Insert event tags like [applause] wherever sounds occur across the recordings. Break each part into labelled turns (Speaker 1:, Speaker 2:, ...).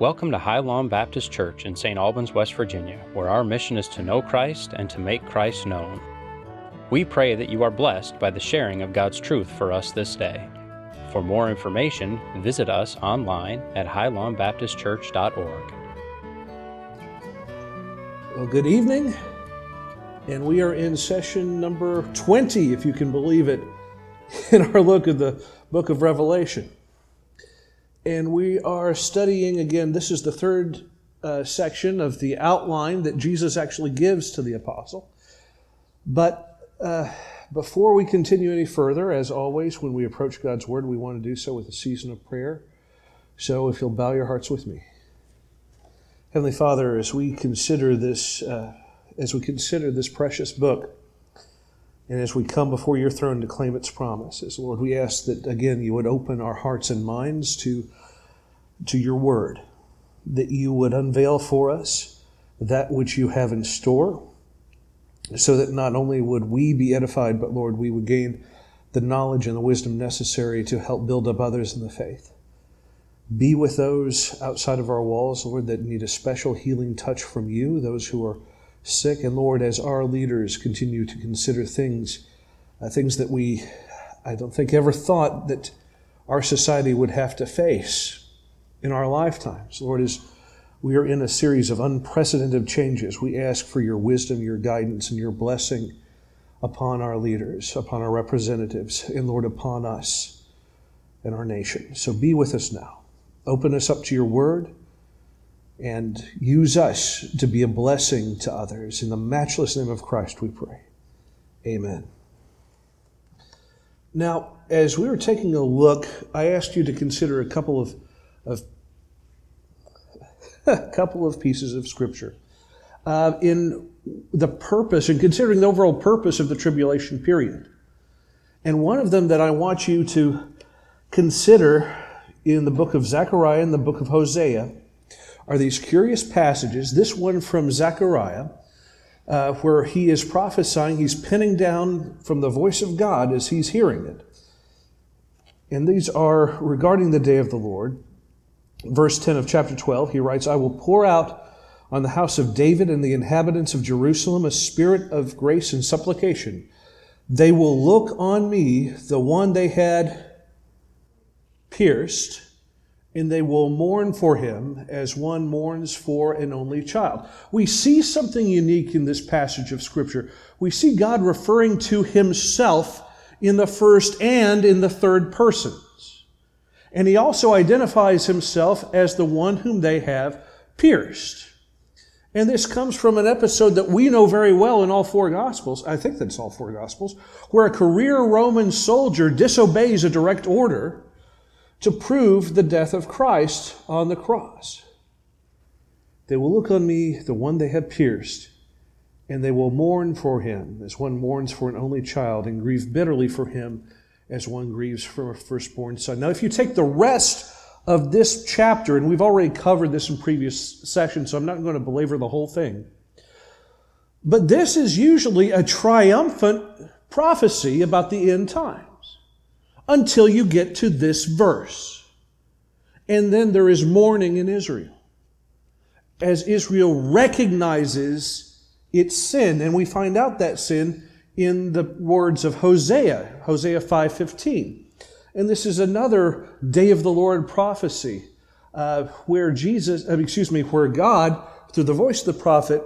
Speaker 1: Welcome to High Lawn Baptist Church in St. Albans, West Virginia, where our mission is to know Christ and to make Christ known. We pray that you are blessed by the sharing of God's truth for us this day. For more information, visit us online at highlawnbaptistchurch.org.
Speaker 2: Well, good evening. And we are in session number 20, if you can believe it, [laughs] in our look at the book of Revelation. And we are studying again, this is the third uh, section of the outline that Jesus actually gives to the apostle. But uh, before we continue any further, as always, when we approach God's word, we want to do so with a season of prayer. So if you'll bow your hearts with me. Heavenly Father, as we consider this, uh, as we consider this precious book, and as we come before your throne to claim its promises, Lord, we ask that again you would open our hearts and minds to, to your word, that you would unveil for us that which you have in store, so that not only would we be edified, but Lord, we would gain the knowledge and the wisdom necessary to help build up others in the faith. Be with those outside of our walls, Lord, that need a special healing touch from you, those who are sick. And Lord, as our leaders continue to consider things, uh, things that we, I don't think, ever thought that our society would have to face in our lifetimes. Lord, as we are in a series of unprecedented changes, we ask for your wisdom, your guidance, and your blessing upon our leaders, upon our representatives, and Lord, upon us and our nation. So be with us now. Open us up to your word and use us to be a blessing to others. In the matchless name of Christ, we pray. Amen. Now, as we were taking a look, I asked you to consider a couple of, of [laughs] a couple of pieces of scripture uh, in the purpose and considering the overall purpose of the tribulation period. And one of them that I want you to consider in the book of Zechariah and the book of Hosea are these curious passages. This one from Zechariah, uh, where he is prophesying, he's pinning down from the voice of God as he's hearing it. And these are regarding the day of the Lord. Verse 10 of chapter 12, he writes, I will pour out on the house of David and the inhabitants of Jerusalem a spirit of grace and supplication. They will look on me, the one they had pierced, and they will mourn for him as one mourns for an only child. We see something unique in this passage of Scripture. We see God referring to himself in the first and in the third persons. And he also identifies himself as the one whom they have pierced. And this comes from an episode that we know very well in all four Gospels. I think that's all four Gospels, where a career Roman soldier disobeys a direct order to prove the death of Christ on the cross. They will look on me, the one they have pierced, and they will mourn for him as one mourns for an only child, and grieve bitterly for him as one grieves for a firstborn son. Now, if you take the rest of this chapter, and we've already covered this in previous sessions, so I'm not going to belabor the whole thing. But this is usually a triumphant prophecy about the end time until you get to this verse. And then there is mourning in Israel as Israel recognizes its sin. And we find out that sin in the words of Hosea, Hosea 5.15. And this is another day of the Lord prophecy uh, where Jesus, uh, excuse me, where God, through the voice of the prophet,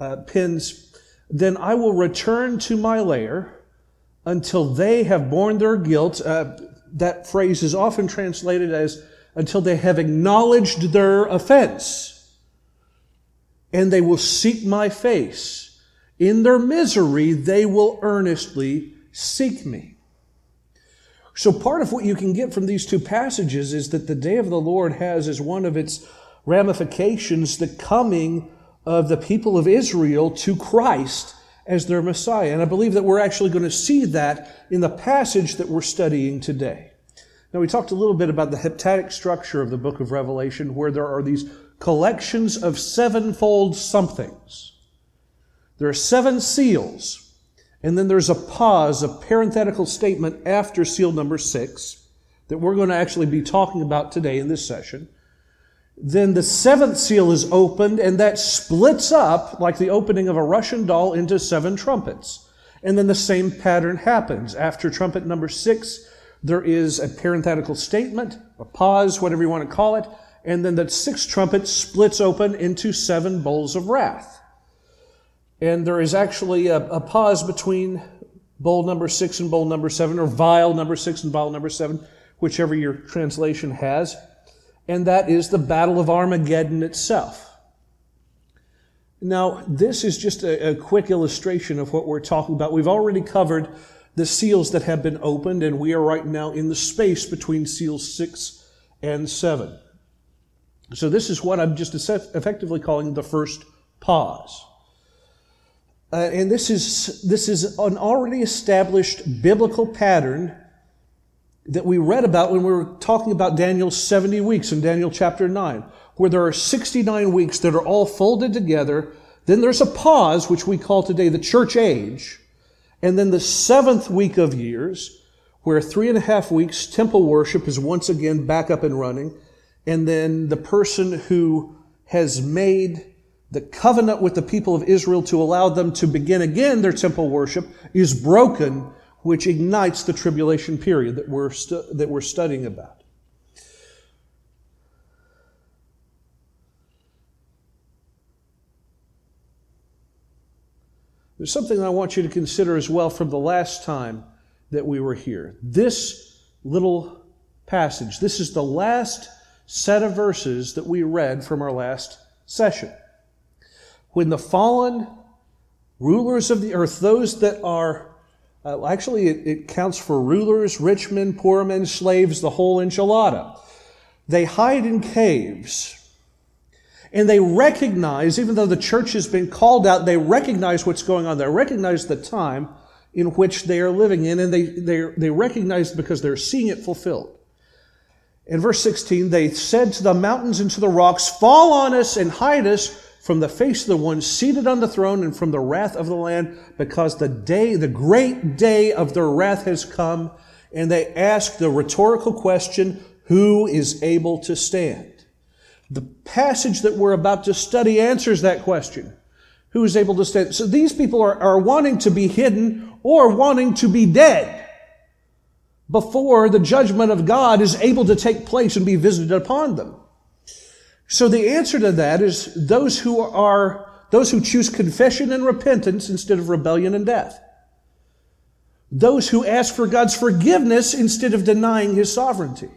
Speaker 2: uh, pins, Then I will return to my lair until they have borne their guilt. Uh, that phrase is often translated as until they have acknowledged their offense. And they will seek my face. In their misery, they will earnestly seek me. So, part of what you can get from these two passages is that the day of the Lord has as one of its ramifications the coming of the people of Israel to Christ as their Messiah. And I believe that we're actually going to see that in the passage that we're studying today. Now, we talked a little bit about the heptadic structure of the book of Revelation, where there are these collections of sevenfold somethings. There are seven seals, and then there's a pause, a parenthetical statement after seal number six that we're going to actually be talking about today in this session. Then the seventh seal is opened, and that splits up, like the opening of a Russian doll, into seven trumpets. And then the same pattern happens. After trumpet number six, there is a parenthetical statement, a pause, whatever you want to call it, and then the sixth trumpet splits open into seven bowls of wrath. And there is actually a, a pause between bowl number six and bowl number seven, or vial number six and vial number seven, whichever your translation has. And that is the Battle of Armageddon itself. Now, this is just a, a, quick illustration of what we're talking about. We've already covered the seals that have been opened, and we are right now in the space between seals six and seven. So, this is what I'm just effectively calling the first pause. Uh, and this is, this is an already established biblical pattern that we read about when we were talking about Daniel's 70 weeks in Daniel chapter 9 where there are 69 weeks that are all folded together. Then there's a pause, which we call today the church age. And then the seventh week of years, where three and a half weeks temple worship is once again back up and running. And then the person who has made the covenant with the people of Israel to allow them to begin again their temple worship is broken, which ignites the tribulation period that we're, stu- that we're studying about. There's something I want you to consider as well from the last time that we were here. This little passage, this is the last set of verses that we read from our last session. When the fallen rulers of the earth, those that are, uh, actually, it, it counts for rulers, rich men, poor men, slaves, the whole enchilada. They hide in caves and they recognize, even though the church has been called out, they recognize what's going on. They recognize the time in which they are living in, and they, they, they recognize because they're seeing it fulfilled. In verse 16, they said to the mountains and to the rocks, Fall on us and hide us from the face of the one seated on the throne and from the wrath of the Lamb, because the day, the great day of their wrath has come. And they ask the rhetorical question, Who is able to stand? The passage that we're about to study answers that question. Who is able to stand? So these people are, are wanting to be hidden or wanting to be dead before the judgment of God is able to take place and be visited upon them. So the answer to that is those who are, those who choose confession and repentance instead of rebellion and death. Those who ask for God's forgiveness instead of denying his sovereignty.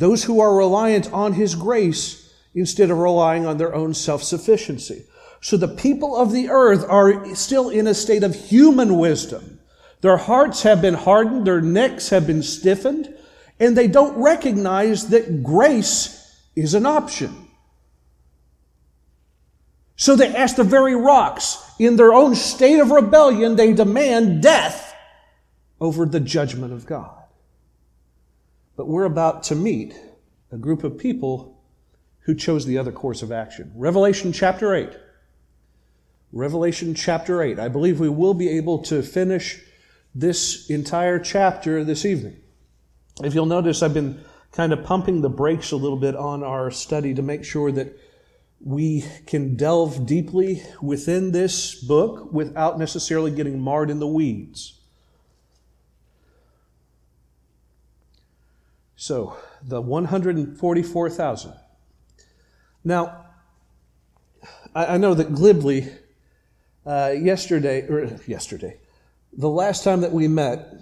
Speaker 2: Those who are reliant on His grace instead of relying on their own self sufficiency. So the people of the earth are still in a state of human wisdom. Their hearts have been hardened, their necks have been stiffened, and they don't recognize that grace is an option. So they ask the very rocks, in their own state of rebellion, they demand death over the judgment of God. But we're about to meet a group of people who chose the other course of action. Revelation chapter 8. Revelation chapter 8. I believe we will be able to finish this entire chapter this evening. If you'll notice, I've been kind of pumping the brakes a little bit on our study to make sure that we can delve deeply within this book without necessarily getting marred in the weeds. So, the 144,000. Now, I, know that glibly, uh, yesterday, or yesterday, the last time that we met,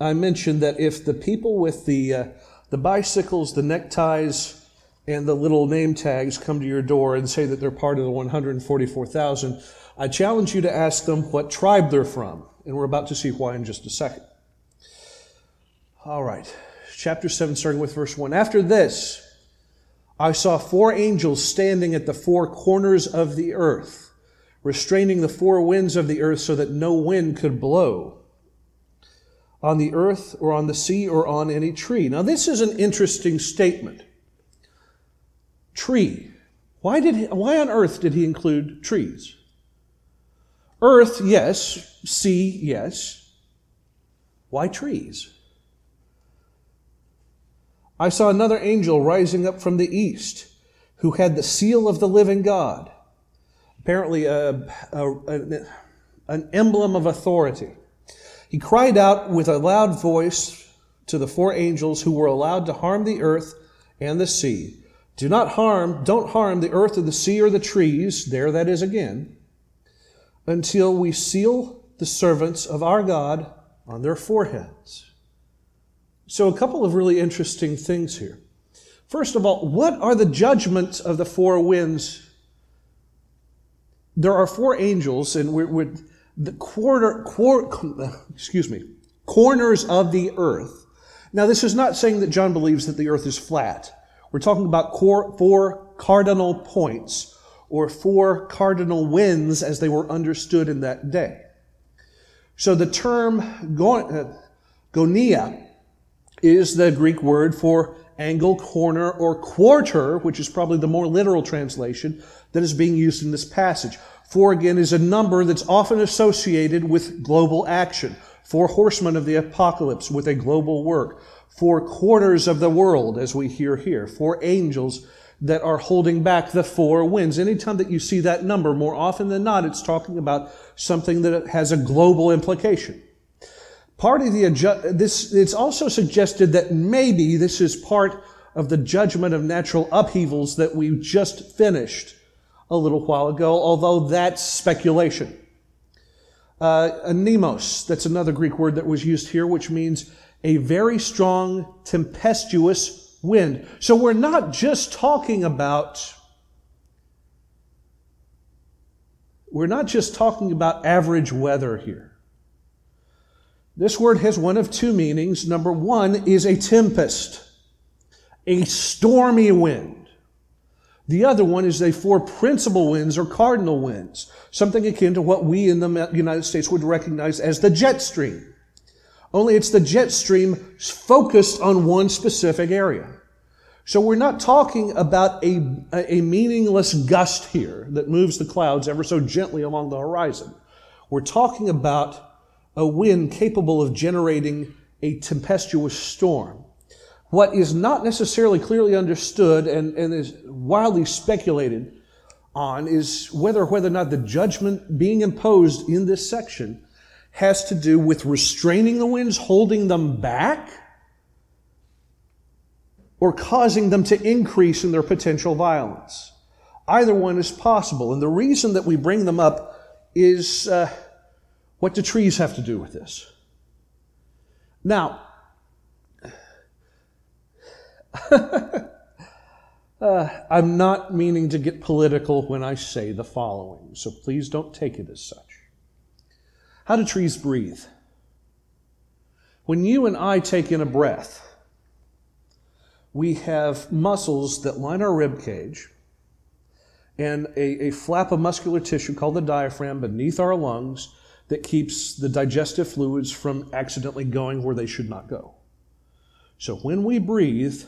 Speaker 2: I mentioned that if the people with the, uh, the bicycles, the neckties, and the little name tags come to your door and say that they're part of the 144,000, I challenge you to ask them what tribe they're from. And we're about to see why in just a second. All right chapter 7, starting with verse 1. After this, I saw four angels standing at the four corners of the earth, restraining the four winds of the earth so that no wind could blow on the earth or on the sea or on any tree. Now, this is an interesting statement. Tree. Why, did he, why on earth did he include trees? Earth, yes. Sea, yes. Why trees? I saw another angel rising up from the east who had the seal of the living God. Apparently, a, a, a, an emblem of authority. He cried out with a loud voice to the four angels who were allowed to harm the earth and the sea. Do not harm, don't harm the earth or the sea or the trees, there that is again, until we seal the servants of our God on their foreheads. So, a couple of really interesting things here. First of all, what are the judgments of the four winds? There are four angels, and we're, we're the quarter, quarter, excuse me, corners of the earth. Now, this is not saying that John believes that the earth is flat. We're talking about four cardinal points or four cardinal winds as they were understood in that day. So the term uh, gonia is the Greek word for angle, corner, or quarter, which is probably the more literal translation that is being used in this passage. Four again is a number that's often associated with global action. Four horsemen of the apocalypse with a global work. Four quarters of the world, as we hear here. Four angels that are holding back the four winds. Anytime that you see that number, more often than not, it's talking about something that has a global implication. Part of the this, it's also suggested that maybe this is part of the judgment of natural upheavals that we just finished a little while ago, although that's speculation. Uh, anemos, that's another Greek word that was used here, which means a very strong tempestuous wind. So we're not just talking about we're not just talking about average weather here. This word has one of two meanings. Number one is a tempest, a stormy wind. The other one is a four principal winds or cardinal winds, something akin to what we in the United States would recognize as the jet stream. Only it's the jet stream focused on one specific area. So we're not talking about a, a meaningless gust here that moves the clouds ever so gently along the horizon. We're talking about a wind capable of generating a tempestuous storm. What is not necessarily clearly understood and, and is wildly speculated on is whether whether or not the judgment being imposed in this section has to do with restraining the winds, holding them back, or causing them to increase in their potential violence. Either one is possible. And the reason that we bring them up is uh, what do trees have to do with this? Now, [laughs] uh, I'm not meaning to get political when I say the following, so please don't take it as such. How do trees breathe? When you and I take in a breath, we have muscles that line our rib cage and a, a, flap of muscular tissue called the diaphragm beneath our lungs that keeps the digestive fluids from accidentally going where they should not go. So when we breathe,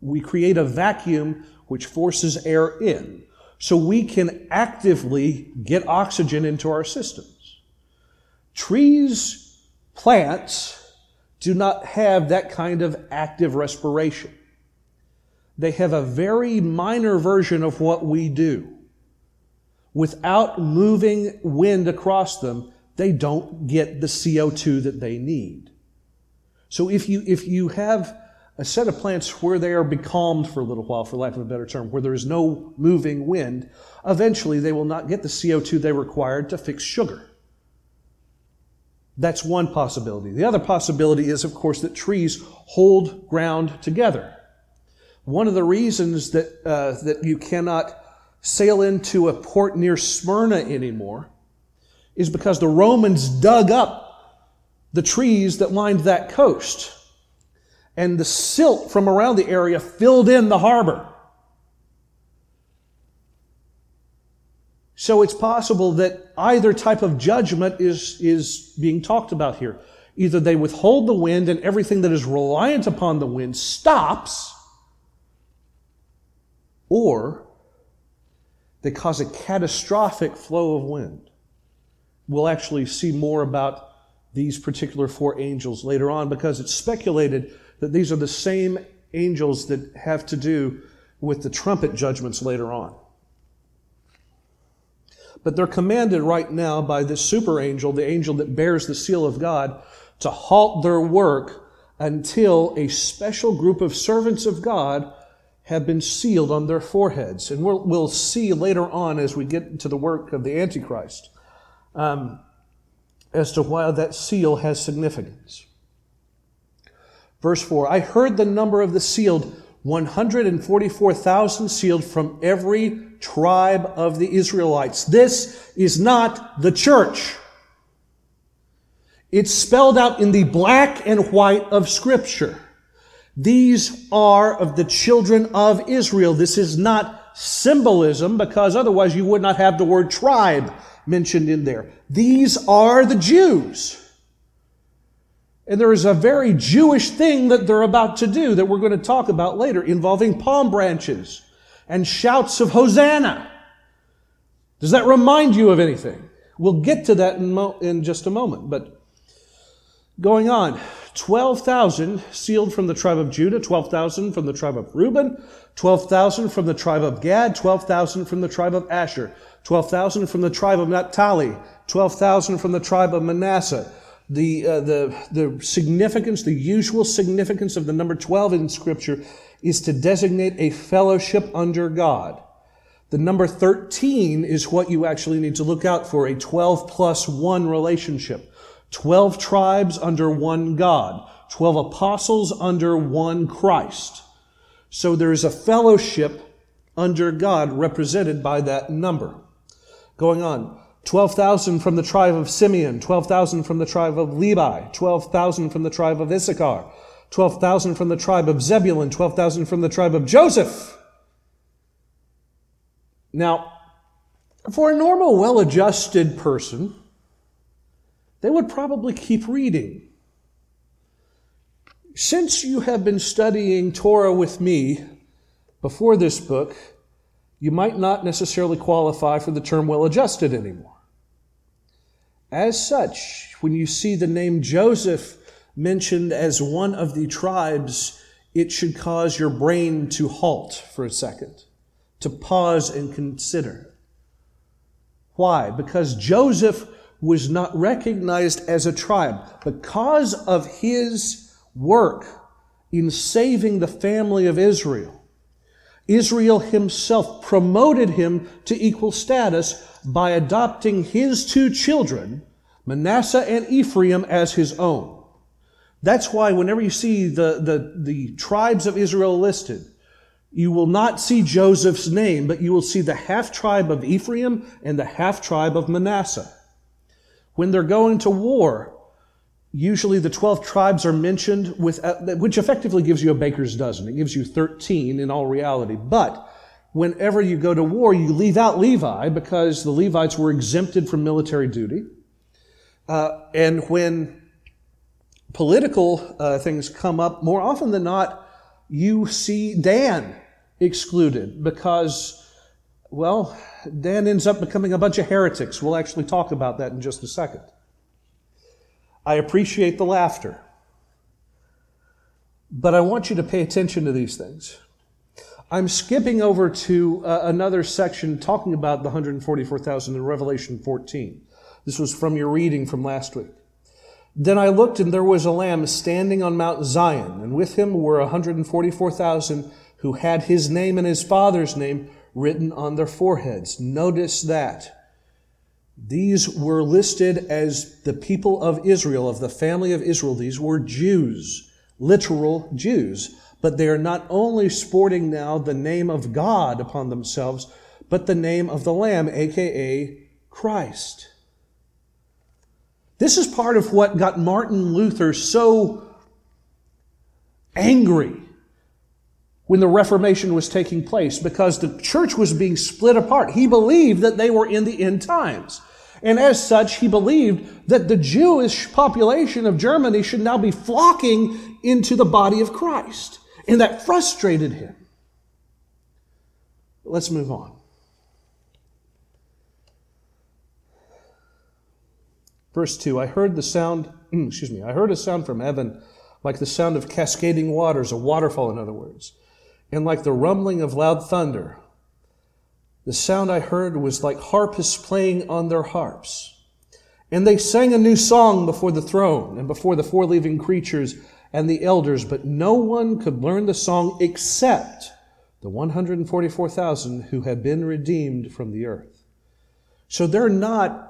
Speaker 2: we create a vacuum which forces air in so we can actively get oxygen into our systems. Trees, plants, do not have that kind of active respiration. They have a very minor version of what we do. Without moving wind across them, they don't get the CO2 that they need. So if you, if you have a set of plants where they are becalmed for a little while, for lack of a better term, where there is no moving wind, eventually they will not get the CO2 they require to fix sugar. That's one possibility. The other possibility is, of course, that trees hold ground together. One of the reasons that, uh, that you cannot sail into a port near Smyrna anymore is because the Romans dug up the trees that lined that coast and the silt from around the area filled in the harbor. So it's possible that either type of judgment is, is being talked about here. Either they withhold the wind and everything that is reliant upon the wind stops, or they cause a catastrophic flow of wind. We'll actually see more about these particular four angels later on because it's speculated that these are the same angels that have to do with the trumpet judgments later on. But they're commanded right now by this super angel, the angel that bears the seal of God, to halt their work until a special group of servants of God have been sealed on their foreheads. And we'll, we'll see later on as we get to the work of the Antichrist um, as to why that seal has significance. Verse 4 I heard the number of the sealed 144,000 sealed from every tribe of the Israelites. This is not the church. It's spelled out in the black and white of Scripture. These are of the children of Israel. This is not symbolism because otherwise you would not have the word tribe mentioned in there. These are the Jews. And there is a very Jewish thing that they're about to do that we're going to talk about later involving palm branches and shouts of Hosanna. Does that remind you of anything? We'll get to that in, mo- in just a moment. But going on, 12,000 sealed from the tribe of Judah, 12,000 from the tribe of Reuben, 12,000 from the tribe of Gad, 12,000 from the tribe of Asher, 12,000 from the tribe of Naphtali, 12,000 from the tribe of Manasseh, the, uh, the, the significance, the usual significance of the number 12 in Scripture is to designate a fellowship under God. The number 13 is what you actually need to look out for a 12 plus 1 relationship. 12 tribes under one God, 12 apostles under one Christ. So there is a fellowship under God represented by that number. Going on. 12,000 from the tribe of Simeon, 12,000 from the tribe of Levi, 12,000 from the tribe of Issachar, 12,000 from the tribe of Zebulun, 12,000 from the tribe of Joseph. Now, for a normal, well adjusted person, they would probably keep reading. Since you have been studying Torah with me before this book, you might not necessarily qualify for the term well adjusted anymore. As such, when you see the name Joseph mentioned as one of the tribes, it should cause your brain to halt for a second, to pause and consider. Why? Because Joseph was not recognized as a tribe. Because of his work in saving the family of Israel, Israel himself promoted him to equal status by adopting his two children, Manasseh and Ephraim, as his own. That's why whenever you see the, the, the tribes of Israel listed, you will not see Joseph's name, but you will see the half tribe of Ephraim and the half tribe of Manasseh. When they're going to war, usually the 12 tribes are mentioned with, uh, which effectively gives you a baker's dozen. It gives you 13 in all reality. But whenever you go to war, you leave out Levi because the Levites were exempted from military duty. Uh, and when political uh, things come up, more often than not, you see Dan excluded because, well, Dan ends up becoming a bunch of heretics. We'll actually talk about that in just a second. I appreciate the laughter. But I want you to pay attention to these things. I'm skipping over to uh, another section talking about the 144,000 in Revelation 14. This was from your reading from last week. Then I looked, and there was a lamb standing on Mount Zion, and with him were 144,000 who had his name and his father's name written on their foreheads. Notice that. These were listed as the people of Israel, of the family of Israel. These were Jews, literal Jews. But they are not only sporting now the name of God upon themselves, but the name of the Lamb, aka Christ. This is part of what got Martin Luther so angry when the Reformation was taking place because the church was being split apart. He believed that they were in the end times. And as such, he believed that the Jewish population of Germany should now be flocking into the body of Christ. And that frustrated him. Let's move on. Verse 2 I heard the sound, [clears throat] excuse me, I heard a sound from heaven like the sound of cascading waters, a waterfall, in other words, and like the rumbling of loud thunder. The sound I heard was like harpists playing on their harps. And they sang a new song before the throne and before the four living creatures and the elders, but no one could learn the song except the 144,000 who had been redeemed from the earth. So they're not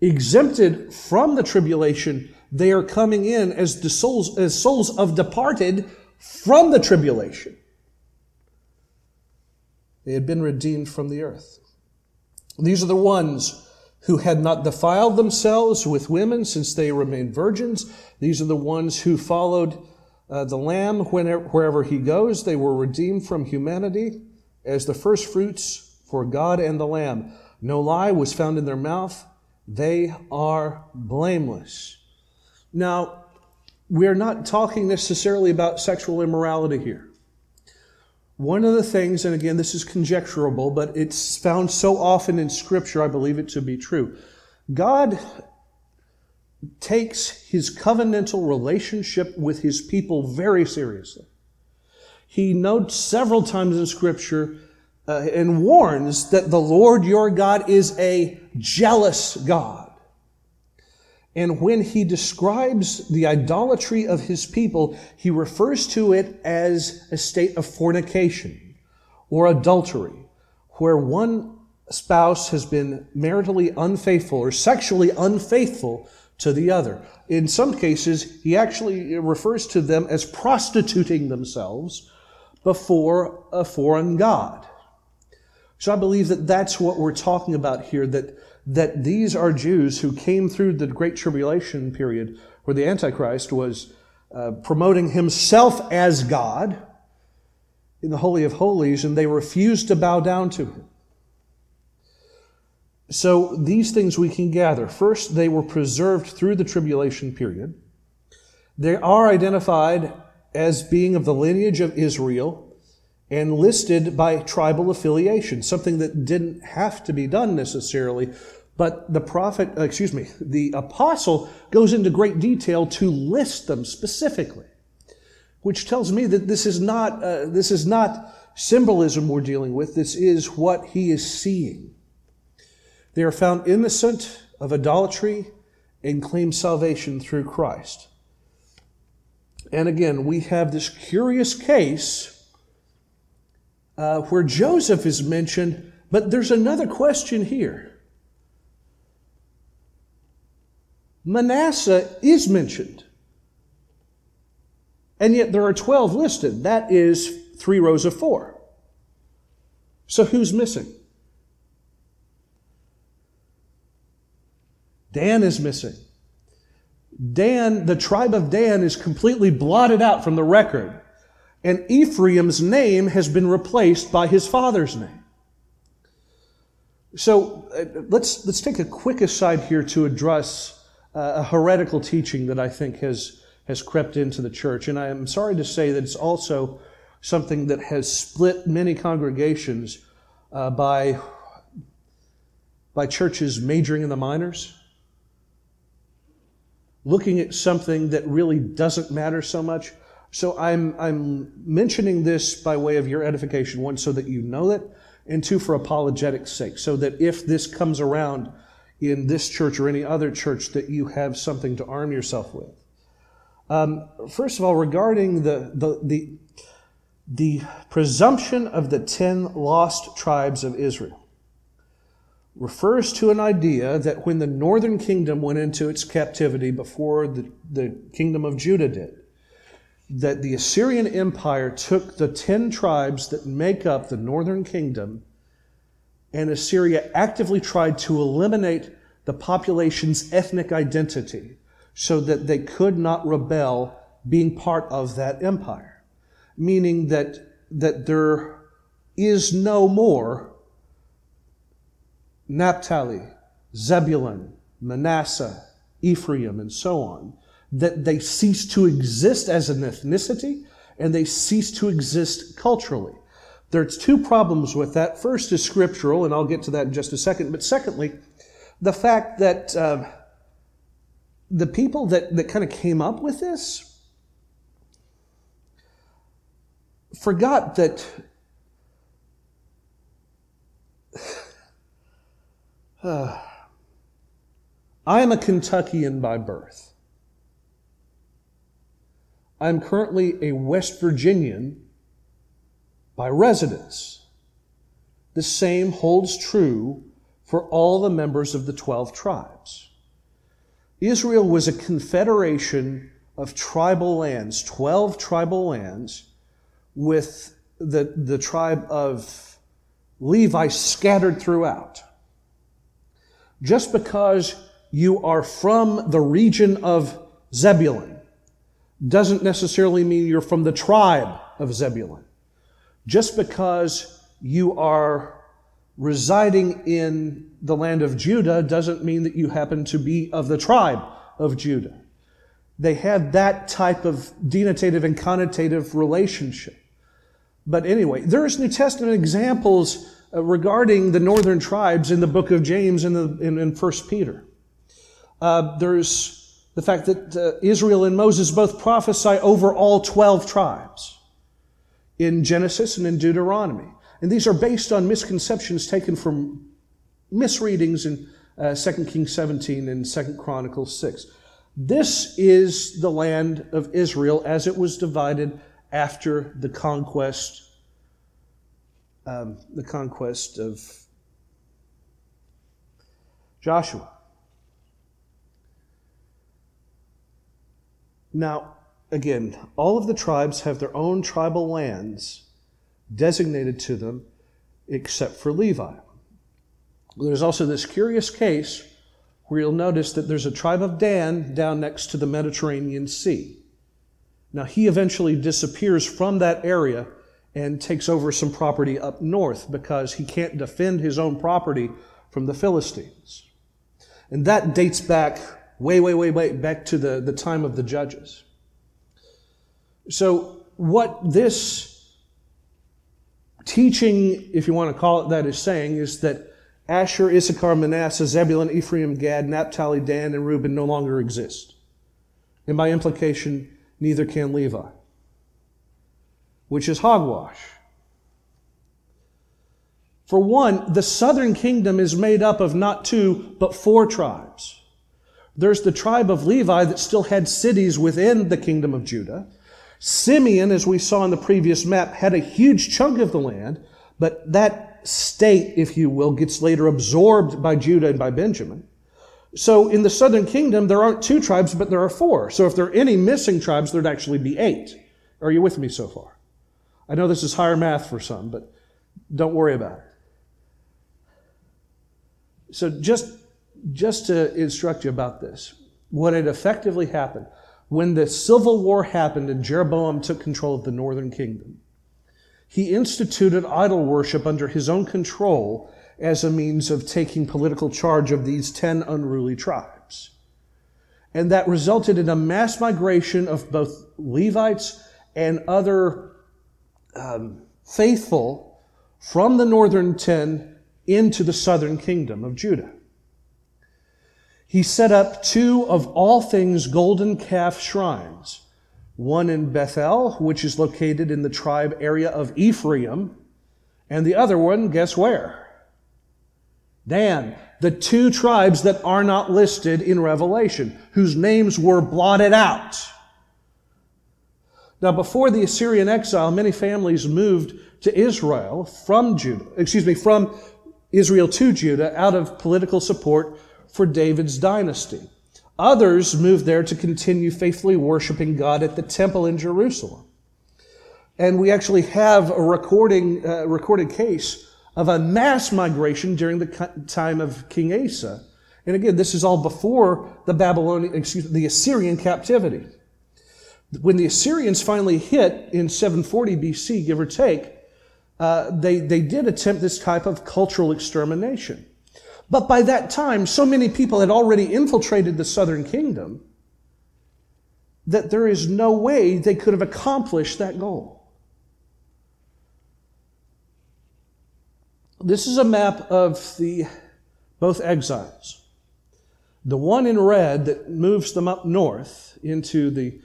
Speaker 2: exempted from the tribulation. They are coming in as the souls, as souls of departed from the tribulation. They had been redeemed from the earth. These are the ones who had not defiled themselves with women since they remained virgins. These are the ones who followed uh, the Lamb whenever, wherever he goes. They were redeemed from humanity as the first fruits for God and the Lamb. No lie was found in their mouth. They are blameless. Now, we're not talking necessarily about sexual immorality here. One of the things, and again, this is conjecturable, but it's found so often in Scripture, I believe it to be true. God takes his covenantal relationship with his people very seriously. He notes several times in Scripture uh, and warns that the Lord your God is a jealous God. And when he describes the idolatry of his people, he refers to it as a state of fornication or adultery, where one spouse has been maritally unfaithful or sexually unfaithful to the other. In some cases, he actually refers to them as prostituting themselves before a foreign God. So I believe that that's what we're talking about here, that that these are Jews who came through the Great Tribulation period where the Antichrist was uh, promoting himself as God in the Holy of Holies, and they refused to bow down to him. So these things we can gather. First, they were preserved through the tribulation period. They are identified as being of the lineage of Israel and listed by tribal affiliation, something that didn't have to be done necessarily, but the prophet, uh, excuse me, the apostle goes into great detail to list them specifically, which tells me that this is not, uh, this is not symbolism we're dealing with. This is what he is seeing. They are found innocent of idolatry and claim salvation through Christ. And again, we have this curious case uh, where Joseph is mentioned, but there's another question here. Manasseh is mentioned. And yet there are 12 listed. That is three rows of four. So who's missing? Dan is missing. Dan, the tribe of Dan, is completely blotted out from the record. And Ephraim's name has been replaced by his father's name. So uh, let's, let's take a quick aside here to address a heretical teaching that I think has, has crept into the church. And I am sorry to say that it's also something that has split many congregations uh, by, by churches majoring in the minors, looking at something that really doesn't matter so much. So I'm, I'm mentioning this by way of your edification, one, so that you know it, and two, for apologetics' sake, so that if this comes around, in this church or any other church that you have something to arm yourself with. Um, first of all, regarding the, the, the, the presumption of the ten lost tribes of Israel refers to an idea that when the northern kingdom went into its captivity before the, the kingdom of Judah did, that the Assyrian Empire took the ten tribes that make up the northern kingdom and Assyria actively tried to eliminate the population's ethnic identity so that they could not rebel being part of that empire. Meaning that, that there is no more Naphtali, Zebulun, Manasseh, Ephraim, and so on. That they cease to exist as an ethnicity and they cease to exist culturally. There's two problems with that. First is scriptural, and I'll get to that in just a second. But secondly, the fact that uh, the people that, that kind of came up with this forgot that [sighs] uh, I'm a Kentuckian by birth. I'm currently a West Virginian by residence. The same holds true for all the members of the 12 tribes. Israel was a confederation of tribal lands, 12 tribal lands, with the, the tribe of Levi scattered throughout. Just because you are from the region of Zebulun doesn't necessarily mean you're from the tribe of Zebulun. Just because you are residing in the land of Judah doesn't mean that you happen to be of the tribe of Judah. They had that type of denotative and connotative relationship. But anyway, there's New Testament examples uh, regarding the northern tribes in the book of James and in, in, 1 Peter. Uh, there's the fact that uh, Israel and Moses both prophesy over all 12 tribes in Genesis and in Deuteronomy. And these are based on misconceptions taken from misreadings in uh, 2 Kings 17 and 2 Chronicles 6. This is the land of Israel as it was divided after the conquest, um, the conquest of Joshua. Now, again, all of the tribes have their own tribal lands designated to them except for Levi. There's also this curious case where you'll notice that there's a tribe of Dan down next to the Mediterranean Sea. Now, he eventually disappears from that area and takes over some property up north because he can't defend his own property from the Philistines. And that dates back way, way, way, way back to the, the time of the judges. So, what this teaching, if you want to call it that, is saying is that Asher, Issachar, Manasseh, Zebulun, Ephraim, Gad, Naphtali, Dan, and Reuben no longer exist. And by implication, neither can Levi, which is hogwash. For one, the southern kingdom is made up of not two, but four tribes. There's the tribe of Levi that still had cities within the kingdom of Judah. Simeon, as we saw in the previous map, had a huge chunk of the land, but that state, if you will, gets later absorbed by Judah and by Benjamin. So in the southern kingdom, there aren't two tribes, but there are four. So if there are any missing tribes, there'd actually be eight. Are you with me so far? I know this is higher math for some, but don't worry about it. So just, just to instruct you about this, what had effectively happened when the civil war happened and Jeroboam took control of the northern kingdom, he instituted idol worship under his own control as a means of taking political charge of these 10 unruly tribes. And that resulted in a mass migration of both Levites and other um, faithful from the northern 10 into the southern kingdom of Judah he set up two of all things golden calf shrines. One in Bethel, which is located in the tribe area of Ephraim, and the other one, guess where? Dan, the two tribes that are not listed in Revelation, whose names were blotted out. Now, before the Assyrian exile, many families moved to Israel from Judah, excuse me, from Israel to Judah out of political support for David's dynasty. Others moved there to continue faithfully worshiping God at the temple in Jerusalem. And we actually have a recording, uh, recorded case of a mass migration during the time of King Asa. And again, this is all before the Babylonian, excuse me, the Assyrian captivity. When the Assyrians finally hit in 740 BC, give or take, uh, they, they did attempt this type of cultural extermination. But by that time, so many people had already infiltrated the southern kingdom that there is no way they could have accomplished that goal. This is a map of the both exiles. The one in red that moves them up north into the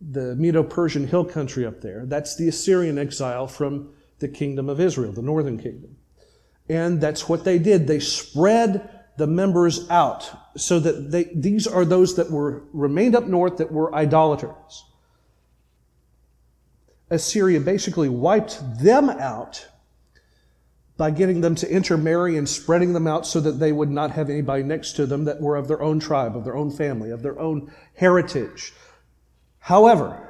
Speaker 2: the Medo Persian hill country up there. That's the Assyrian exile from the kingdom of Israel, the northern kingdom. And that's what they did. They spread the members out so that they, these are those that were remained up north that were idolaters. Assyria basically wiped them out by getting them to intermarry and spreading them out so that they would not have anybody next to them that were of their own tribe, of their own family, of their own heritage. However,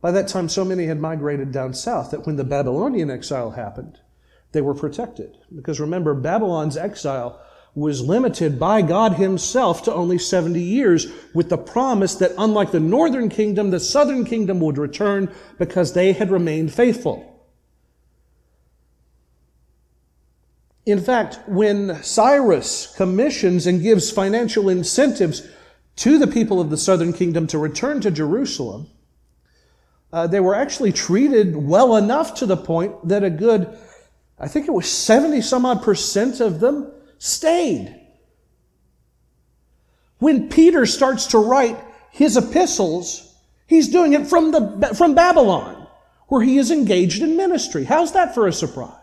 Speaker 2: by that time, so many had migrated down south that when the Babylonian exile happened, they were protected. Because remember, Babylon's exile was limited by God Himself to only 70 years, with the promise that unlike the northern kingdom, the southern kingdom would return because they had remained faithful. In fact, when Cyrus commissions and gives financial incentives to the people of the southern kingdom to return to Jerusalem, uh, they were actually treated well enough to the point that a good, I think it was 70 some odd percent of them stayed. When Peter starts to write his epistles, he's doing it from, the, from Babylon, where he is engaged in ministry. How's that for a surprise?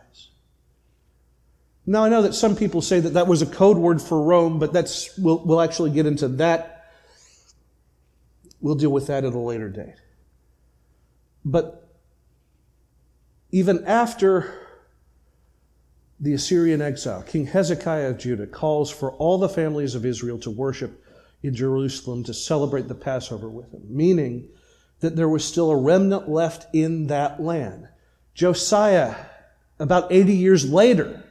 Speaker 2: Now, I know that some people say that that was a code word for Rome, but that's, we'll, we'll actually get into that. We'll deal with that at a later date. But even after the Assyrian exile, King Hezekiah of Judah calls for all the families of Israel to worship in Jerusalem to celebrate the Passover with him, meaning that there was still a remnant left in that land. Josiah, about 80 years later,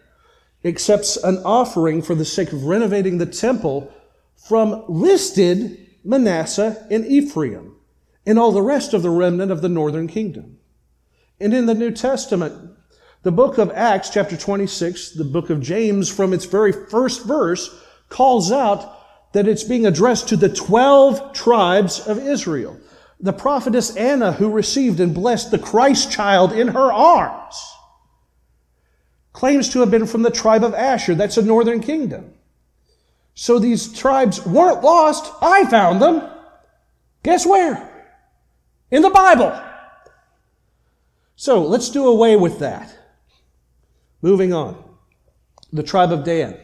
Speaker 2: accepts an offering for the sake of renovating the temple from listed Manasseh and Ephraim and all the rest of the remnant of the northern kingdom. And in the New Testament, the book of Acts, chapter 26, the book of James, from its very first verse, calls out that it's being addressed to the 12 tribes of Israel. The prophetess Anna, who received and blessed the Christ child in her arms, claims to have been from the tribe of Asher. That's a northern kingdom. So these tribes weren't lost. I found them. Guess where? In the Bible. So let's do away with that. Moving on. The tribe of Dan.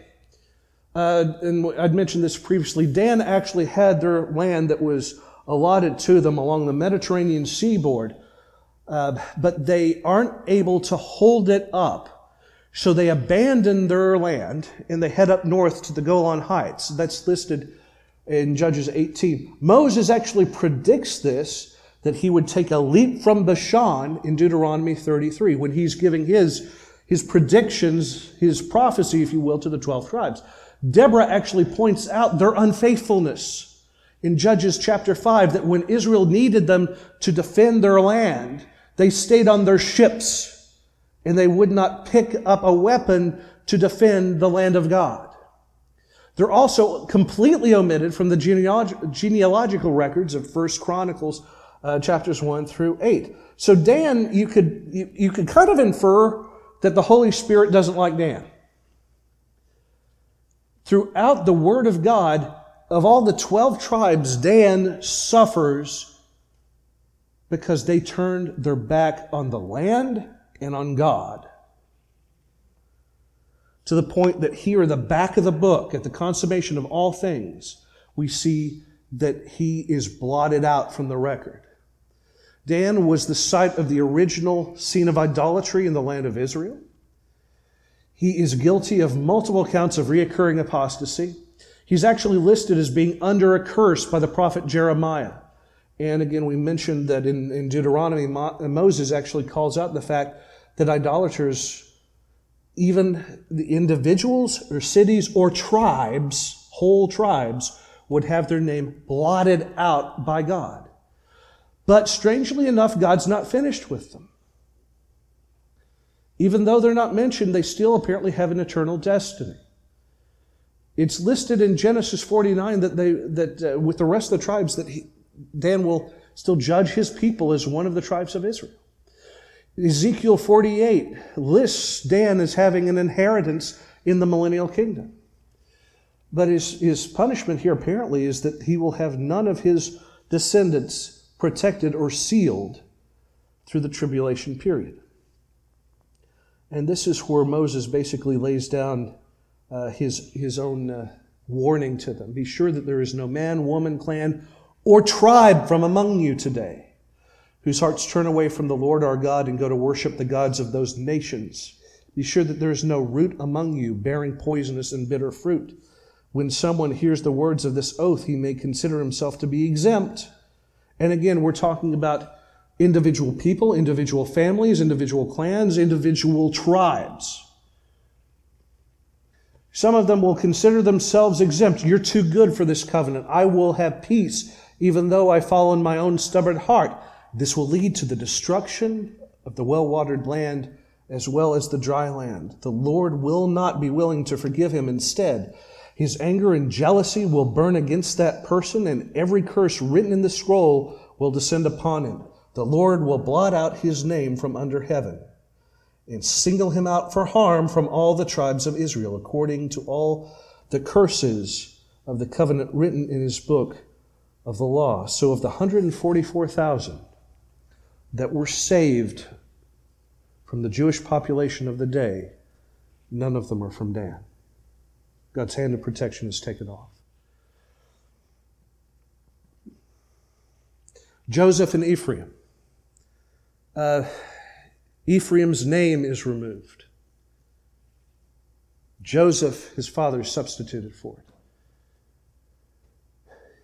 Speaker 2: Uh, and I'd mentioned this previously. Dan actually had their land that was allotted to them along the Mediterranean seaboard, uh, but they aren't able to hold it up. So they abandon their land and they head up north to the Golan Heights. That's listed in Judges 18. Moses actually predicts this that he would take a leap from Bashan in Deuteronomy 33 when he's giving his, his predictions, his prophecy, if you will, to the 12 tribes. Deborah actually points out their unfaithfulness in Judges chapter 5 that when Israel needed them to defend their land, they stayed on their ships and they would not pick up a weapon to defend the land of God. They're also completely omitted from the genealog- genealogical records of First Chronicles uh, chapters 1 through 8. So Dan, you could, you, you could kind of infer that the Holy Spirit doesn't like Dan. Throughout the Word of God, of all the 12 tribes, Dan suffers because they turned their back on the land and on God. To the point that here, the back of the book, at the consummation of all things, we see that he is blotted out from the record. Dan was the site of the original scene of idolatry in the land of Israel. He is guilty of multiple counts of reoccurring apostasy. He's actually listed as being under a curse by the prophet Jeremiah. And again, we mentioned that in, in Deuteronomy, Moses actually calls out the fact that idolaters, even the individuals or cities or tribes, whole tribes, would have their name blotted out by God. But strangely enough, God's not finished with them. Even though they're not mentioned, they still apparently have an eternal destiny. It's listed in Genesis 49 that they that uh, with the rest of the tribes that he, Dan will still judge his people as one of the tribes of Israel. Ezekiel 48 lists Dan as having an inheritance in the millennial kingdom. But his, his punishment here apparently is that he will have none of his descendants protected or sealed through the tribulation period. And this is where Moses basically lays down uh, his, his own uh, warning to them. Be sure that there is no man, woman, clan, or tribe from among you today whose hearts turn away from the Lord our God and go to worship the gods of those nations. Be sure that there is no root among you bearing poisonous and bitter fruit. When someone hears the words of this oath, he may consider himself to be exempt. And again, we're talking about individual people, individual families, individual clans, individual tribes. Some of them will consider themselves exempt. You're too good for this covenant. I will have peace, even though I follow in my own stubborn heart. This will lead to the destruction of the well watered land as well as the dry land. The Lord will not be willing to forgive him. Instead, his anger and jealousy will burn against that person, and every curse written in the scroll will descend upon him. The Lord will blot out his name from under heaven and single him out for harm from all the tribes of Israel, according to all the curses of the covenant written in his book of the law. So, of the 144,000 that were saved from the Jewish population of the day, none of them are from Dan. God's hand of protection is taken off. Joseph and Ephraim. Uh, Ephraim's name is removed. Joseph, his father, substituted for it.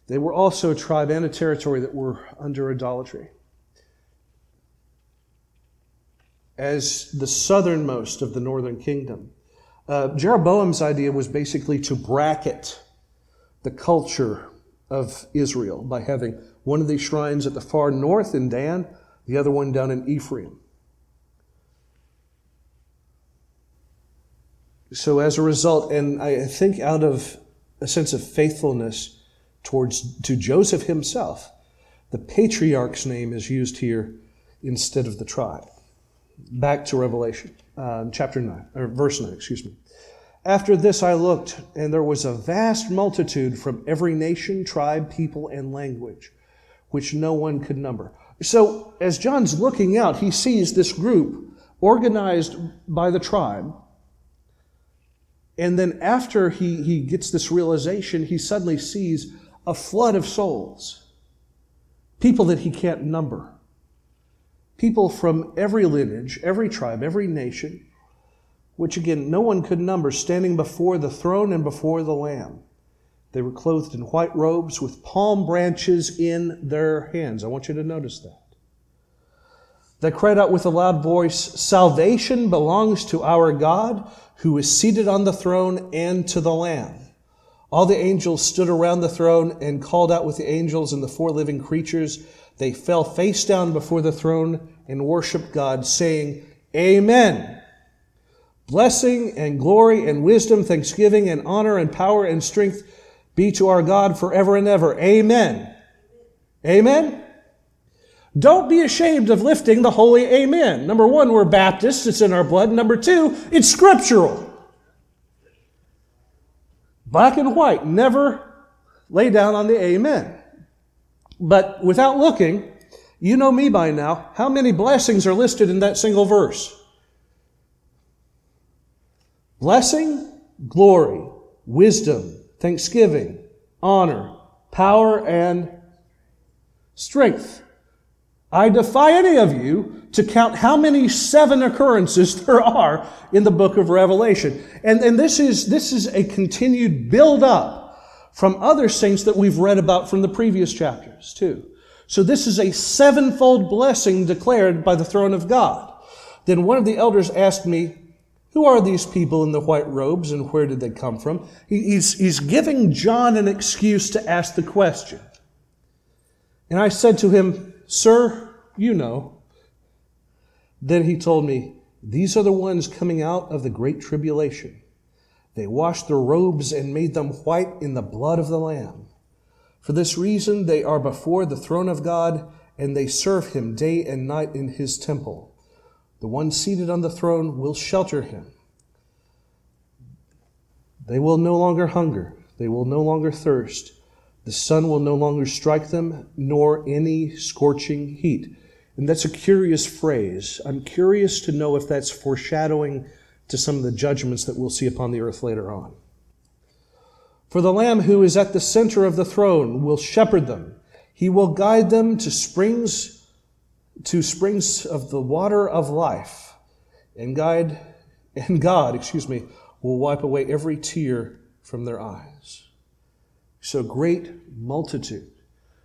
Speaker 2: They were also a tribe and a territory that were under idolatry. As the southernmost of the northern kingdom, uh, Jeroboam's idea was basically to bracket the culture of Israel by having one of these shrines at the far north in Dan, the other one down in Ephraim. So as a result, and I think out of a sense of faithfulness towards to Joseph himself, the patriarch's name is used here instead of the tribe. Back to Revelation, uh, chapter 9, or verse 9, excuse me. After this I looked, and there was a vast multitude from every nation, tribe, people, and language, which no one could number. So, as John's looking out, he sees this group organized by the tribe and then after he, he gets this realization, he suddenly sees a flood of souls. People that he can't number. People from every lineage, every tribe, every nation, which again, no one could number, standing before the throne and before the Lamb. They were clothed in white robes with palm branches in their hands. I want you to notice that. They cried out with a loud voice Salvation belongs to our God who is seated on the throne and to the Lamb. All the angels stood around the throne and called out with the angels and the four living creatures. They fell face down before the throne and worshiped God, saying, Amen. Blessing and glory and wisdom, thanksgiving and honor and power and strength be to our God forever and ever. Amen. Amen. Don't be ashamed of lifting the holy amen. Number one, we're Baptists, it's in our blood. Number two, it's scriptural. Black and white, never lay down on the amen. But without looking, you know me by now, how many blessings are listed in that single verse? Blessing, glory, wisdom, thanksgiving, honor, power, and strength. I defy any of you to count how many seven occurrences [laughs] there are in the book of Revelation. And, and this is, this is a continued build up from other saints that we've read about from the previous chapters too. So this is a sevenfold blessing declared by the throne of God. Then one of the elders asked me, who are these people in the white robes and where did they come from? He's, he's giving John an excuse to ask the question. And I said to him, Sir, you know. Then he told me, These are the ones coming out of the great tribulation. They washed their robes and made them white in the blood of the Lamb. For this reason, they are before the throne of God, and they serve him day and night in his temple. The one seated on the throne will shelter him. They will no longer hunger, they will no longer thirst. The sun will no longer strike them, nor any scorching heat. And that's a curious phrase. I'm curious to know if that's foreshadowing to some of the judgments that we'll see upon the earth later on. For the Lamb who is at the center of the throne will shepherd them. He will guide them to springs, to springs of the water of life. And guide, and God, excuse me, will wipe away every tear from their eyes. So great multitude.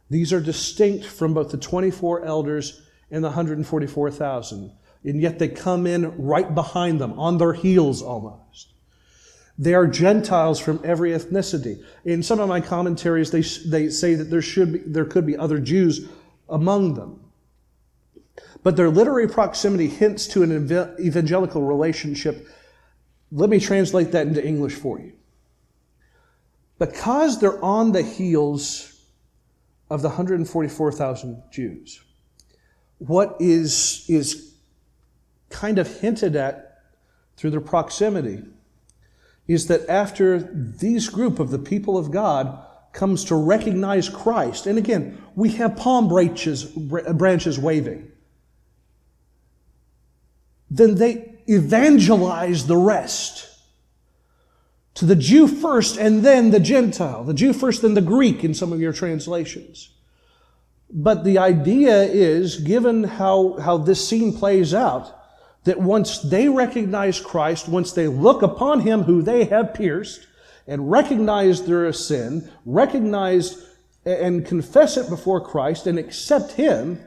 Speaker 2: These are distinct from both the 24 elders and the 144,000. And yet they come in right behind them, on their heels almost. They are Gentiles from every ethnicity. In some of my commentaries, they, they say that there, should be, there could be other Jews among them. But their literary proximity hints to an evangelical relationship. Let me translate that into English for you. Because they're on the heels of the 144,000 Jews, what is, is kind of hinted at through their proximity is that after these group of the people of God comes to recognize Christ, and again, we have palm branches, branches waving, then they evangelize the rest. To the Jew first and then the Gentile. The Jew first, then the Greek in some of your translations. But the idea is, given how, how this scene plays out, that once they recognize Christ, once they look upon Him who they have pierced, and recognize their sin, recognize and confess it before Christ, and accept Him,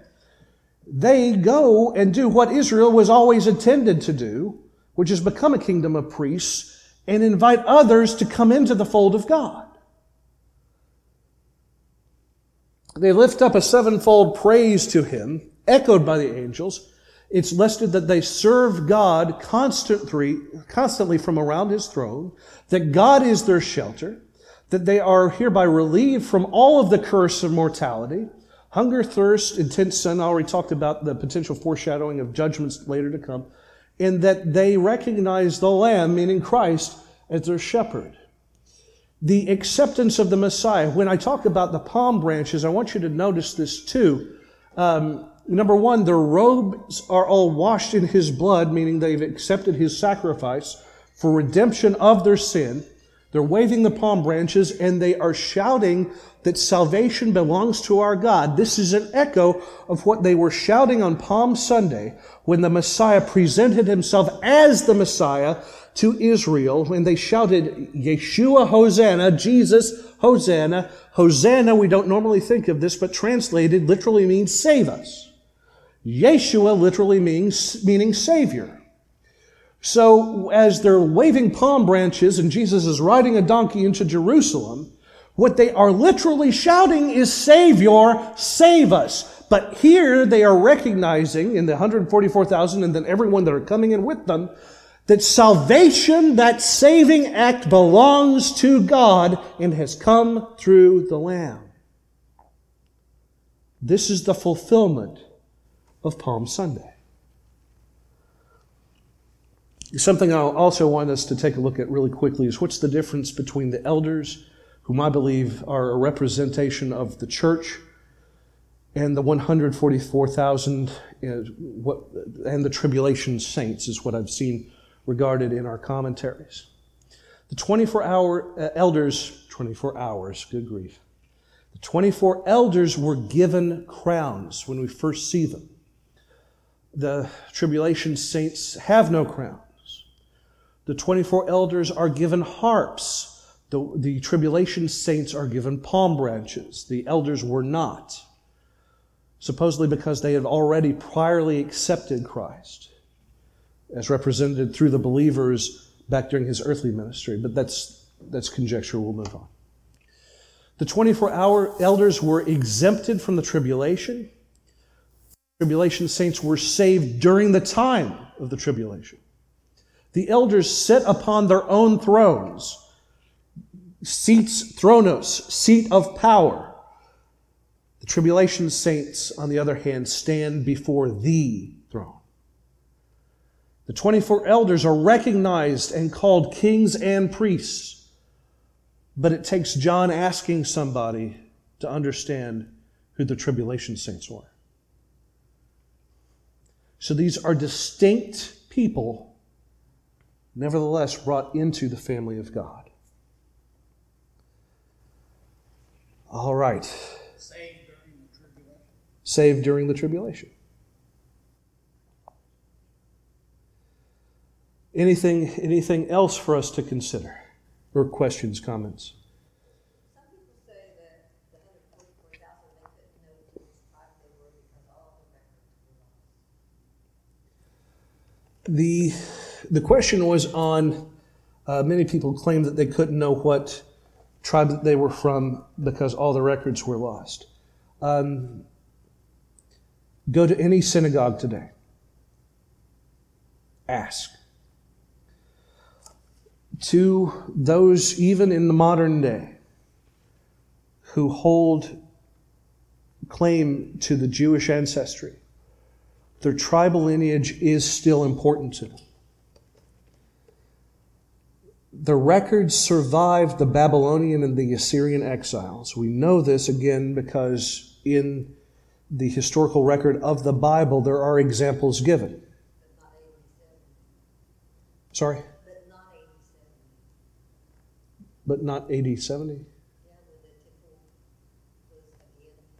Speaker 2: they go and do what Israel was always intended to do, which is become a kingdom of priests and invite others to come into the fold of God. They lift up a sevenfold praise to Him, echoed by the angels it's listed that they serve God constantly, constantly from around his throne, that God is their shelter, that they are hereby relieved from all of the curse of mortality, hunger, thirst, intense sin. I already talked about the potential foreshadowing of judgments later to come, and that they recognize the Lamb, meaning Christ, as their shepherd. The acceptance of the Messiah. When I talk about the palm branches, I want you to notice this too. Um, Number one, their robes are all washed in his blood, meaning they've accepted his sacrifice for redemption of their sin. They're waving the palm branches and they are shouting that salvation belongs to our God. This is an echo of what they were shouting on Palm Sunday when the Messiah presented himself as the Messiah to Israel when they shouted, Yeshua Hosanna, Jesus Hosanna. Hosanna, we don't normally think of this, but translated literally means save us. Yeshua literally means meaning Savior. So as they're waving palm branches and Jesus is riding a donkey into Jerusalem, what they are literally shouting is Savior, save us. But here they are recognizing in the 144,000 and then everyone that are coming in with them that salvation, that saving act belongs to God and has come through the Lamb. This is the fulfillment of Palm Sunday. Something I also want us to take a look at really quickly is what's the difference between the elders, whom I believe are a representation of the church, and the 144,000 and the tribulation saints, is what I've seen regarded in our commentaries. The 24 hour uh, elders, 24 hours, good grief. The 24 elders were given crowns when we first see them the tribulation saints have no crowns. The 24 elders are given harps. The, the tribulation saints are given palm branches. The elders were not. Supposedly because they had already priorly accepted Christ, as represented through the believers back during his earthly ministry. But that's, that's conjecture. We'll move on. The 24 hour elders were exempted from the tribulation tribulation saints were saved during the time of the tribulation. The elders sit upon their own thrones, seats, thronos, seat of power. The tribulation saints, on the other hand, stand before the throne. The 24 elders are recognized and called kings and priests. But it takes John asking somebody to understand who the tribulation saints were. So these are distinct people, nevertheless brought into the family of God. All right. Saved during the tribulation. Anything, anything else for us to consider? Or questions, comments? The, the question was on uh, many people claim that they couldn't know what tribe that they were from because all the records were lost. Um, go to any synagogue today. Ask. To those, even in the modern day, who hold claim to the Jewish ancestry, their tribal lineage is still important to them. The records survived the Babylonian and the Assyrian exiles. We know this again because in the historical record of the Bible, there are examples given. Sorry? But not AD 70?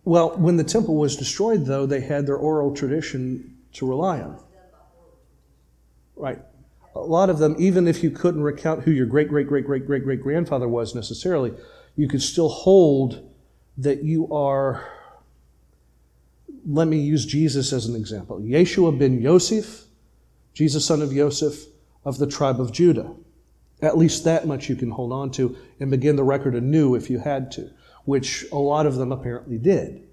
Speaker 2: Well, when the temple was destroyed, though, they had their oral tradition to rely on. Right. A lot of them, even if you couldn't recount who your great, great, great, great, great, great grandfather was necessarily, you could still hold that you are. Let me use Jesus as an example. Yeshua ben Yosef, Jesus, son of Joseph, of the tribe of Judah. At least that much you can hold on to and begin the record anew if you had to which a lot of them apparently did.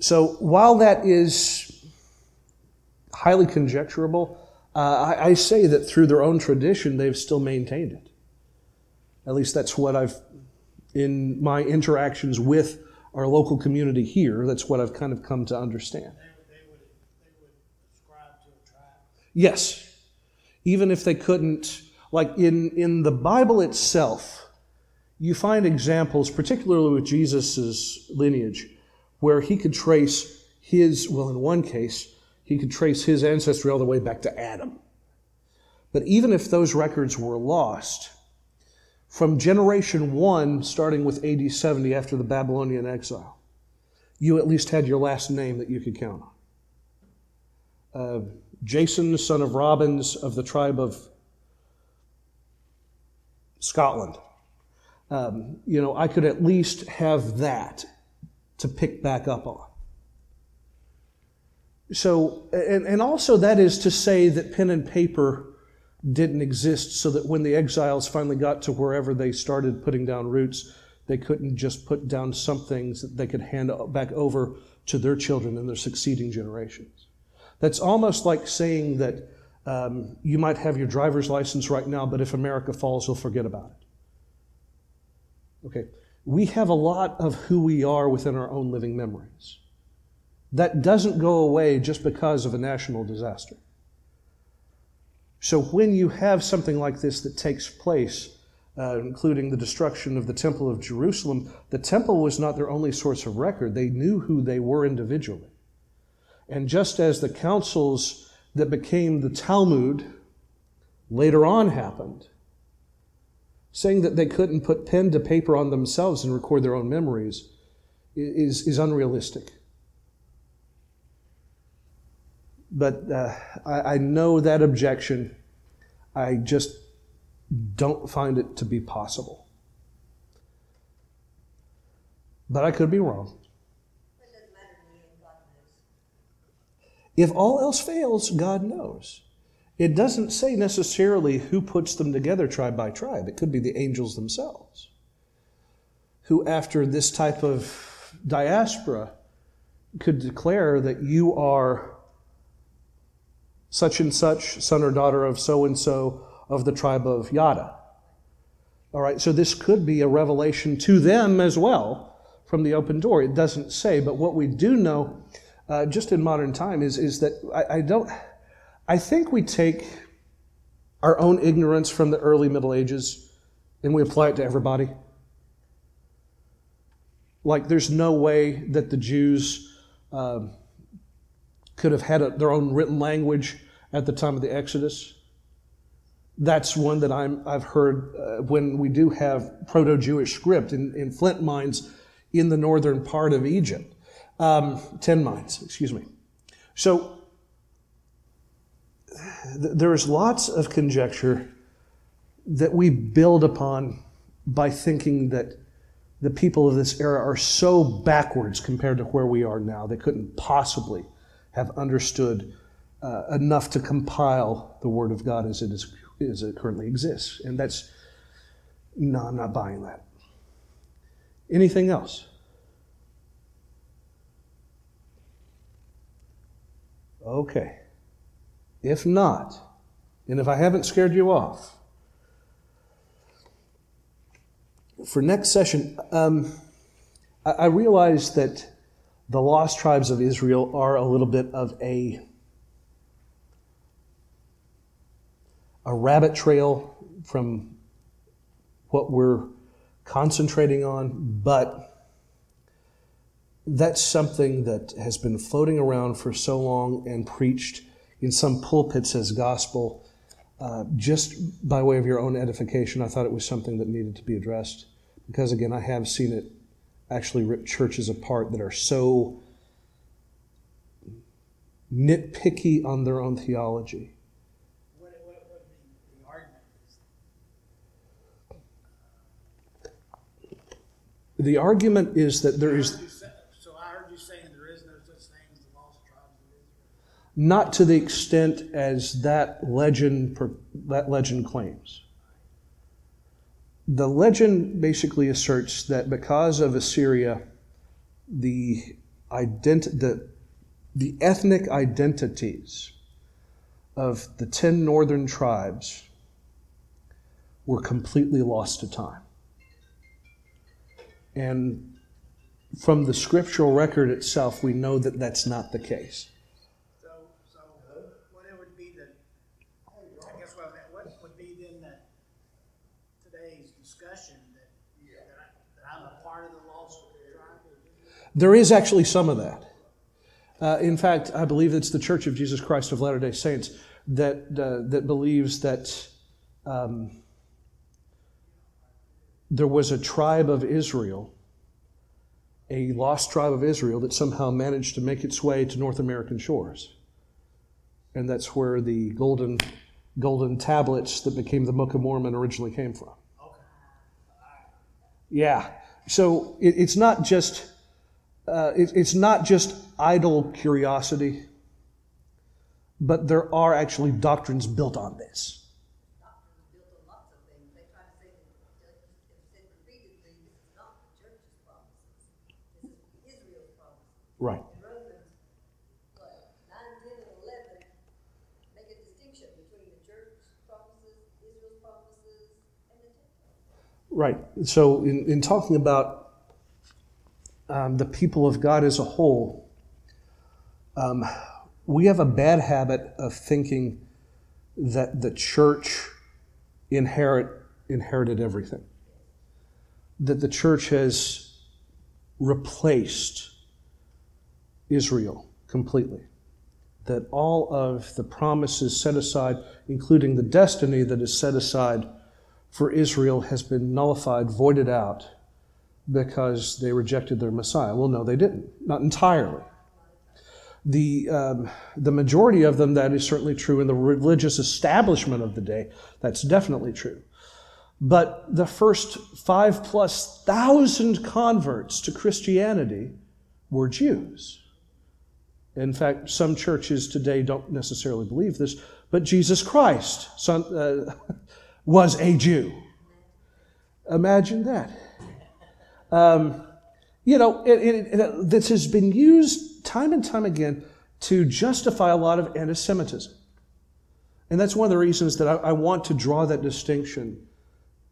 Speaker 2: So while that is highly conjecturable, uh, I, I, say that through their own tradition, they've still maintained it. At least that's what I've, in my interactions with our local community here, that's what I've kind of come to understand. Yes. Even if they couldn't, like in, in the Bible itself, you find examples, particularly with Jesus' lineage, where he could trace his, well, in one case, he could trace his ancestry all the way back to Adam. But even if those records were lost, from generation one, starting with AD 70 after the Babylonian exile, you at least had your last name that you could count on. Uh, Jason, son of Robbins of the tribe of Scotland um, you know, I could at least have that to pick back up on. So, and, and also that is to say that pen and paper didn't exist so that when the exiles finally got to wherever they started putting down roots, they couldn't just put down some things that they could hand back over to their children and their succeeding generations. That's almost like saying that um, you might have your driver's license right now, but if America falls, you'll forget about it. Okay, we have a lot of who we are within our own living memories. That doesn't go away just because of a national disaster. So when you have something like this that takes place, uh, including the destruction of the Temple of Jerusalem, the temple was not their only source of record. They knew who they were individually. And just as the councils that became the Talmud later on happened, saying that they couldn't put pen to paper on themselves and record their own memories is, is unrealistic. But uh, I, I know that objection. I just don't find it to be possible. But I could be wrong. If all else fails, God knows. It doesn't say necessarily who puts them together tribe by tribe. It could be the angels themselves, who, after this type of diaspora, could declare that you are such and such, son or daughter of so and so of the tribe of Yada. All right, so this could be a revelation to them as well from the open door. It doesn't say, but what we do know, uh, just in modern time, is, is that I, I don't. I think we take our own ignorance from the early Middle Ages and we apply it to everybody. Like there's no way that the Jews um, could have had a, their own written language at the time of the Exodus. That's one that I'm, I've heard uh, when we do have Proto Jewish script in, in flint mines in the northern part of Egypt. Um, tin mines, excuse me. So th- there's lots of conjecture that we build upon by thinking that the people of this era are so backwards compared to where we are now, they couldn't possibly have understood uh, enough to compile the Word of God as it, is, as it currently exists. And that's, no, I'm not buying that. Anything else? Okay. If not, and if I haven't scared you off, for next session, um, I, I realize that the lost tribes of Israel are a little bit of a a rabbit trail from what we're concentrating on, but that's something that has been floating around for so long and preached in some pulpits as gospel. Uh, just by way of your own edification, I thought it was something that needed to be addressed. Because again, I have seen it actually rip churches apart that are so nitpicky on their own theology.
Speaker 3: What, what, what the, the argument is?
Speaker 2: The argument is that there is
Speaker 3: So I heard you saying there is no such thing as the lost tribes of Israel.
Speaker 2: Not to the extent as that legend that legend claims. The legend basically asserts that because of Assyria, the ident- the, the ethnic identities of the ten northern tribes were completely lost to time. And from the scriptural record itself, we know that that's not the case.
Speaker 3: So, so what it would be that, I guess what, what would be then that today's discussion that, that, I, I'm a part of the lost tribe?
Speaker 2: There is actually some of that. Uh, in fact, I believe it's the Church of Jesus Christ of Latter day Saints that, uh, that believes that um, there was a tribe of Israel, a lost tribe of Israel, that somehow managed to make its way to North American shores. And that's where the golden, golden tablets that became the Book of Mormon originally came from. Yeah. So it, it's not just uh, it, it's not just idle curiosity, but there are actually doctrines built on this.
Speaker 4: built on lots of things. They try to say that, uh, it's said repeatedly, this is not the church's promises. This is Israel's promises.
Speaker 2: Right.
Speaker 4: Romans, what, nine, ten, and eleven make a distinction between the church promises, Israel's promises, and the Gentiles.
Speaker 2: Right. So in, in talking about um, the people of God as a whole, um, we have a bad habit of thinking that the church inherit inherited everything. That the church has replaced Israel completely. That all of the promises set aside, including the destiny that is set aside for Israel, has been nullified, voided out, because they rejected their Messiah. Well, no, they didn't. Not entirely. The, um, the majority of them, that is certainly true in the religious establishment of the day. That's definitely true. But the first five plus thousand converts to Christianity were Jews. In fact, some churches today don't necessarily believe this, but Jesus Christ son, uh, [laughs] was a Jew. Imagine that. Um, you know, it, it, it, this has been used time and time again to justify a lot of anti Semitism. And that's one of the reasons that I, I want to draw that distinction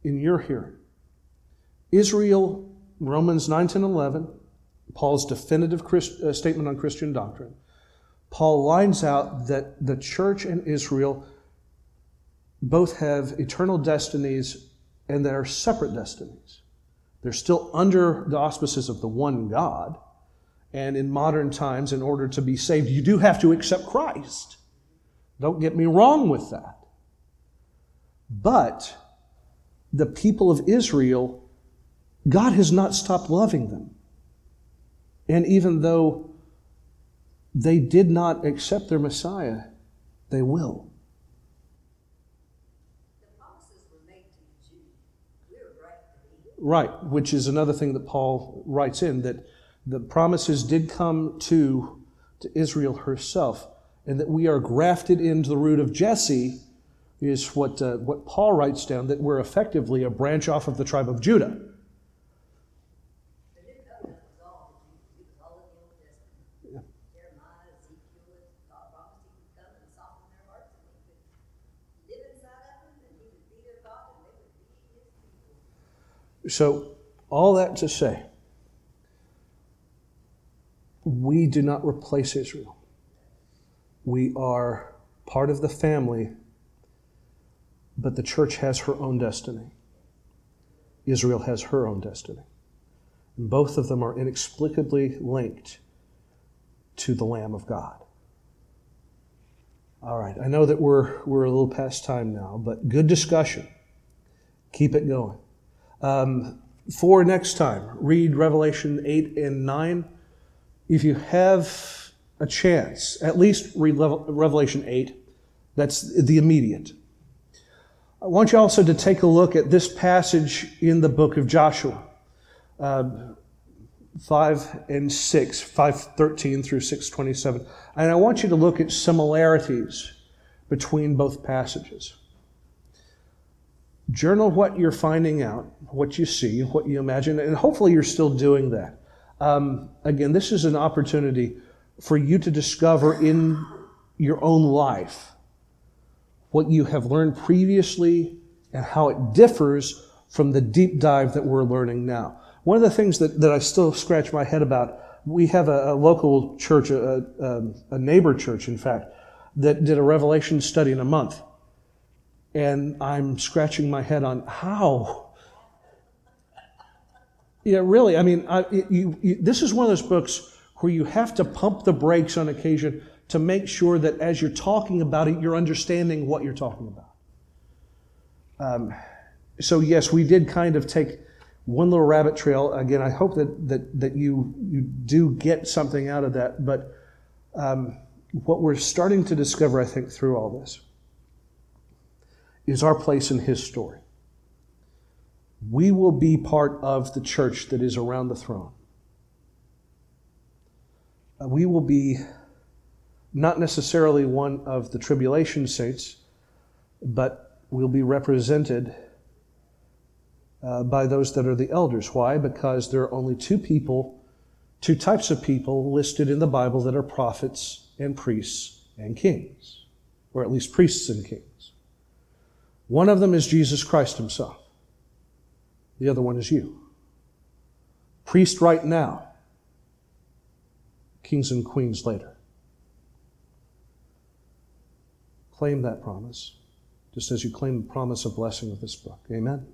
Speaker 2: in your hearing. Israel, Romans 9, 10, 11, Paul's definitive Christ, uh, statement on Christian doctrine. Paul lines out that the church and Israel both have eternal destinies and they are separate destinies. They're still under the auspices of the one God. And in modern times, in order to be saved, you do have to accept Christ. Don't get me wrong with that. But the people of Israel, God has not stopped loving them. And even though they did not accept their Messiah, they will.
Speaker 4: The promises were made to the Jews. We were grafted in.
Speaker 2: Right, which is another thing that Paul writes in that the promises did come to, to Israel herself, and that we are grafted into the root of Jesse is what, uh, what Paul writes down that we're effectively a branch off of the tribe of Judah.
Speaker 4: The new covenant was all the Jews. It was all in the Old Testament. Jeremiah, Ezekiel, God promised he would come and soften their hearts and he could live inside of them and he would be their God and they would be his people.
Speaker 2: So, all that to say, we do not replace Israel. We are part of the family, but the church has her own destiny. Israel has her own destiny. And both of them are inexplicably linked to the Lamb of God. All right, I know that we're, we're a little past time now, but good discussion. Keep it going. Um, for next time, read Revelation 8 and 9. If you have a chance, at least read Revelation 8. That's the immediate. I want you also to take a look at this passage in the book of Joshua. Uh, 5 and 6, 513 through 627. And I want you to look at similarities between both passages. Journal what you're finding out, what you see, what you imagine, and hopefully you're still doing that. Um, again, this is an opportunity for you to discover in your own life what you have learned previously and how it differs from the deep dive that we're learning now. One of the things that, that I still scratch my head about, we have a, a local church, a, a, a neighbor church, in fact, that did a Revelation study in a month. And I'm scratching my head on how. Yeah, really. I mean, I, you, you, this is one of those books where you have to pump the brakes on occasion to make sure that as you're talking about it, you're understanding what you're talking about. Um, so, yes, we did kind of take one little rabbit trail. Again, I hope that, that, that you, you do get something out of that. But um, what we're starting to discover, I think, through all this is our place in His story. We will be part of the church that is around the throne. Uh, we will be not necessarily one of the tribulation saints, but we'll be represented uh, by those that are the elders. Why? Because there are only two people, two types of people listed in the Bible that are prophets and priests and kings, or at least priests and kings. One of them is Jesus Christ himself. The other one is you. Priest right now, kings and queens later. Claim that promise, just as you claim the promise of blessing of this book. Amen.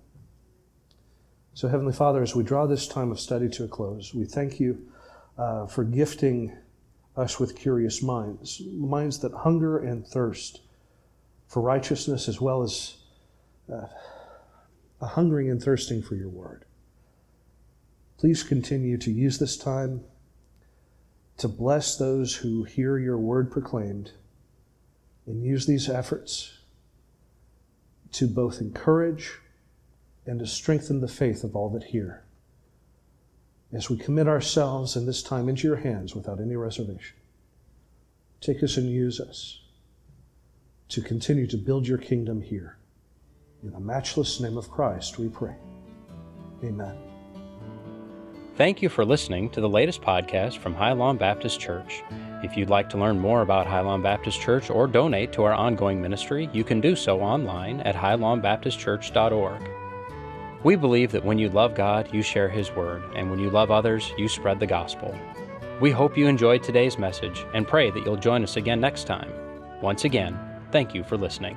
Speaker 2: So, Heavenly Father, as we draw this time of study to a close, we thank you uh, for gifting us with curious minds, minds that hunger and thirst for righteousness as well as uh, a hungering and thirsting for your word. Please continue to use this time to bless those who hear your word proclaimed and use these efforts to both encourage and to strengthen the faith of all that hear. As we commit ourselves in this time into your hands without any reservation, take us and use us to continue to build your kingdom here. In the matchless name of Christ, we pray. Amen.
Speaker 1: Thank you for listening to the latest podcast from High Lawn Baptist Church. If you'd like to learn more about High Lawn Baptist Church or donate to our ongoing ministry, you can do so online at highlawnbaptistchurch.org. We believe that when you love God, you share His Word, and when you love others, you spread the gospel. We hope you enjoyed today's message and pray that you'll join us again next time. Once again, thank you for listening.